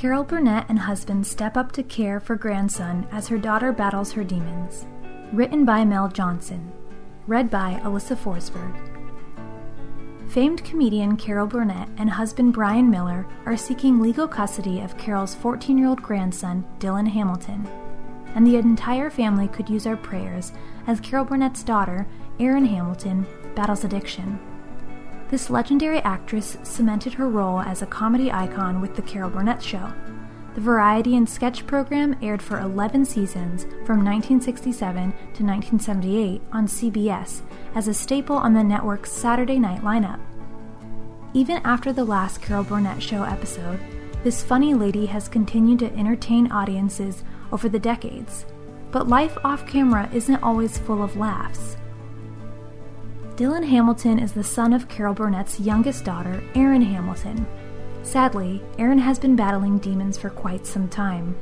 Carol Burnett and husband step up to care for grandson as her daughter battles her demons. Written by Mel Johnson. Read by Alyssa Forsberg. Famed comedian Carol Burnett and husband Brian Miller are seeking legal custody of Carol's 14 year old grandson, Dylan Hamilton. And the entire family could use our prayers as Carol Burnett's daughter, Erin Hamilton, battles addiction. This legendary actress cemented her role as a comedy icon with The Carol Burnett Show. The variety and sketch program aired for 11 seasons from 1967 to 1978 on CBS as a staple on the network's Saturday night lineup. Even after the last Carol Burnett Show episode, this funny lady has continued to entertain audiences over the decades. But life off camera isn't always full of laughs. Dylan Hamilton is the son of Carol Burnett's youngest daughter, Erin Hamilton. Sadly, Erin has been battling demons for quite some time.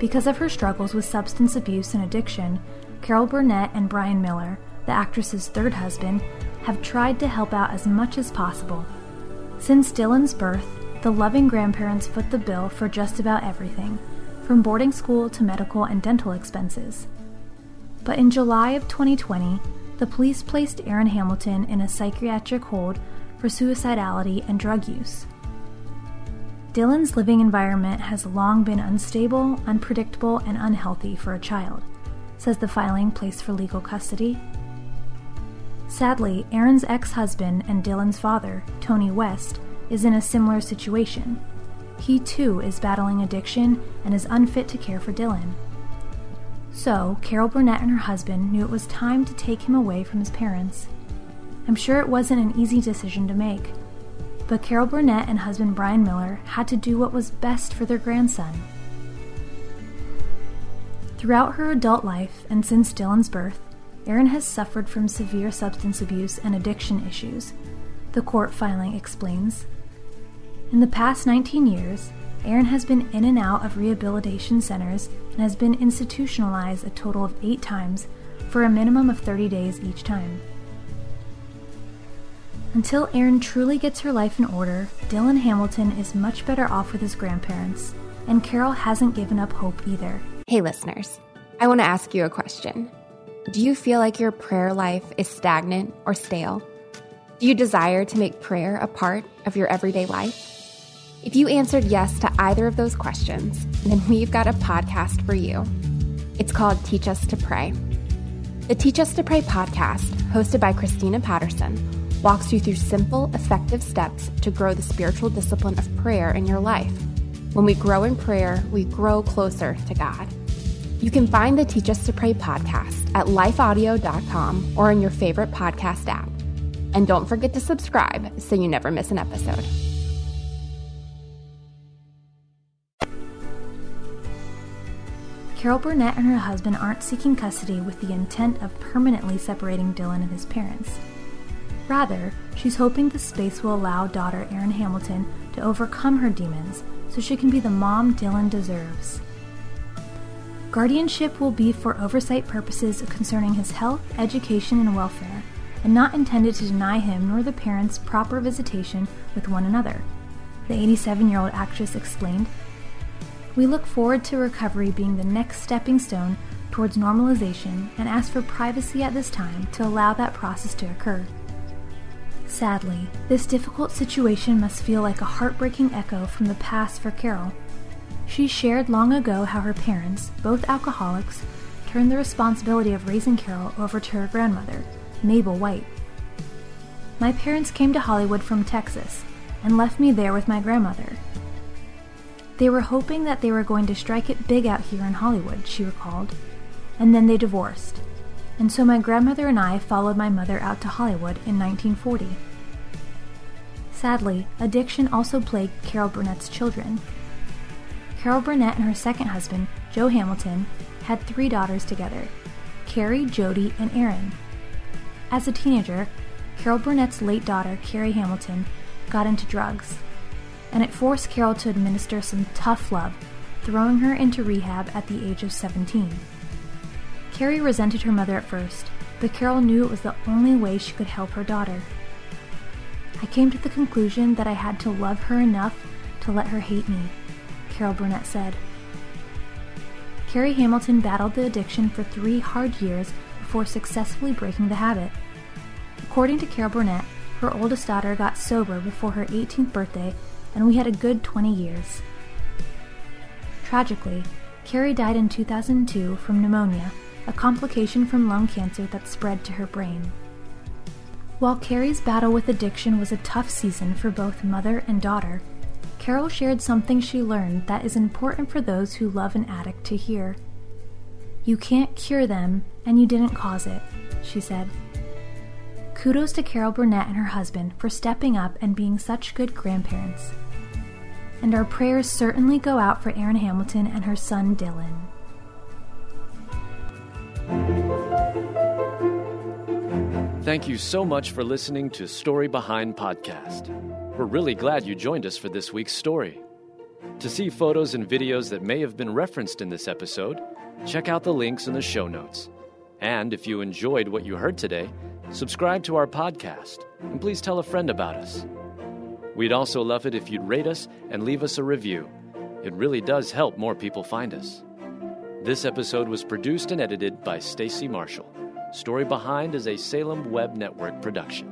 Because of her struggles with substance abuse and addiction, Carol Burnett and Brian Miller, the actress's third husband, have tried to help out as much as possible. Since Dylan's birth, the loving grandparents foot the bill for just about everything, from boarding school to medical and dental expenses. But in July of 2020, the police placed Erin Hamilton in a psychiatric hold for suicidality and drug use. Dylan's living environment has long been unstable, unpredictable, and unhealthy for a child, says the filing placed for legal custody. Sadly, Erin's ex husband and Dylan's father, Tony West, is in a similar situation. He too is battling addiction and is unfit to care for Dylan. So, Carol Burnett and her husband knew it was time to take him away from his parents. I'm sure it wasn't an easy decision to make, but Carol Burnett and husband Brian Miller had to do what was best for their grandson. Throughout her adult life and since Dylan's birth, Erin has suffered from severe substance abuse and addiction issues, the court filing explains. In the past 19 years, Erin has been in and out of rehabilitation centers and has been institutionalized a total of eight times for a minimum of 30 days each time. Until Erin truly gets her life in order, Dylan Hamilton is much better off with his grandparents, and Carol hasn't given up hope either. Hey, listeners, I want to ask you a question. Do you feel like your prayer life is stagnant or stale? Do you desire to make prayer a part of your everyday life? If you answered yes to either of those questions, then we've got a podcast for you. It's called Teach Us to Pray. The Teach Us to Pray podcast, hosted by Christina Patterson, walks you through simple, effective steps to grow the spiritual discipline of prayer in your life. When we grow in prayer, we grow closer to God. You can find the Teach Us to Pray podcast at lifeaudio.com or in your favorite podcast app. And don't forget to subscribe so you never miss an episode. Carol Burnett and her husband aren't seeking custody with the intent of permanently separating Dylan and his parents. Rather, she's hoping the space will allow daughter Erin Hamilton to overcome her demons so she can be the mom Dylan deserves. Guardianship will be for oversight purposes concerning his health, education, and welfare, and not intended to deny him nor the parents proper visitation with one another, the 87 year old actress explained we look forward to recovery being the next stepping stone towards normalization and ask for privacy at this time to allow that process to occur. Sadly, this difficult situation must feel like a heartbreaking echo from the past for Carol. She shared long ago how her parents, both alcoholics, turned the responsibility of raising Carol over to her grandmother, Mabel White. My parents came to Hollywood from Texas and left me there with my grandmother, they were hoping that they were going to strike it big out here in Hollywood, she recalled. And then they divorced. And so my grandmother and I followed my mother out to Hollywood in 1940. Sadly, addiction also plagued Carol Burnett's children. Carol Burnett and her second husband, Joe Hamilton, had three daughters together Carrie, Jody, and Erin. As a teenager, Carol Burnett's late daughter, Carrie Hamilton, got into drugs, and it forced Carol to administer some tough love, throwing her into rehab at the age of 17. Carrie resented her mother at first, but Carol knew it was the only way she could help her daughter. I came to the conclusion that I had to love her enough to let her hate me, Carol Burnett said. Carrie Hamilton battled the addiction for three hard years before successfully breaking the habit. According to Carol Burnett, her oldest daughter got sober before her 18th birthday, and we had a good 20 years. Tragically, Carrie died in 2002 from pneumonia, a complication from lung cancer that spread to her brain. While Carrie's battle with addiction was a tough season for both mother and daughter, Carol shared something she learned that is important for those who love an addict to hear. You can't cure them, and you didn't cause it, she said. Kudos to Carol Burnett and her husband for stepping up and being such good grandparents. And our prayers certainly go out for Erin Hamilton and her son Dylan. Thank you so much for listening to Story Behind Podcast. We're really glad you joined us for this week's story. To see photos and videos that may have been referenced in this episode, check out the links in the show notes. And if you enjoyed what you heard today, subscribe to our podcast and please tell a friend about us. We'd also love it if you'd rate us and leave us a review. It really does help more people find us. This episode was produced and edited by Stacy Marshall. Story Behind is a Salem Web Network production.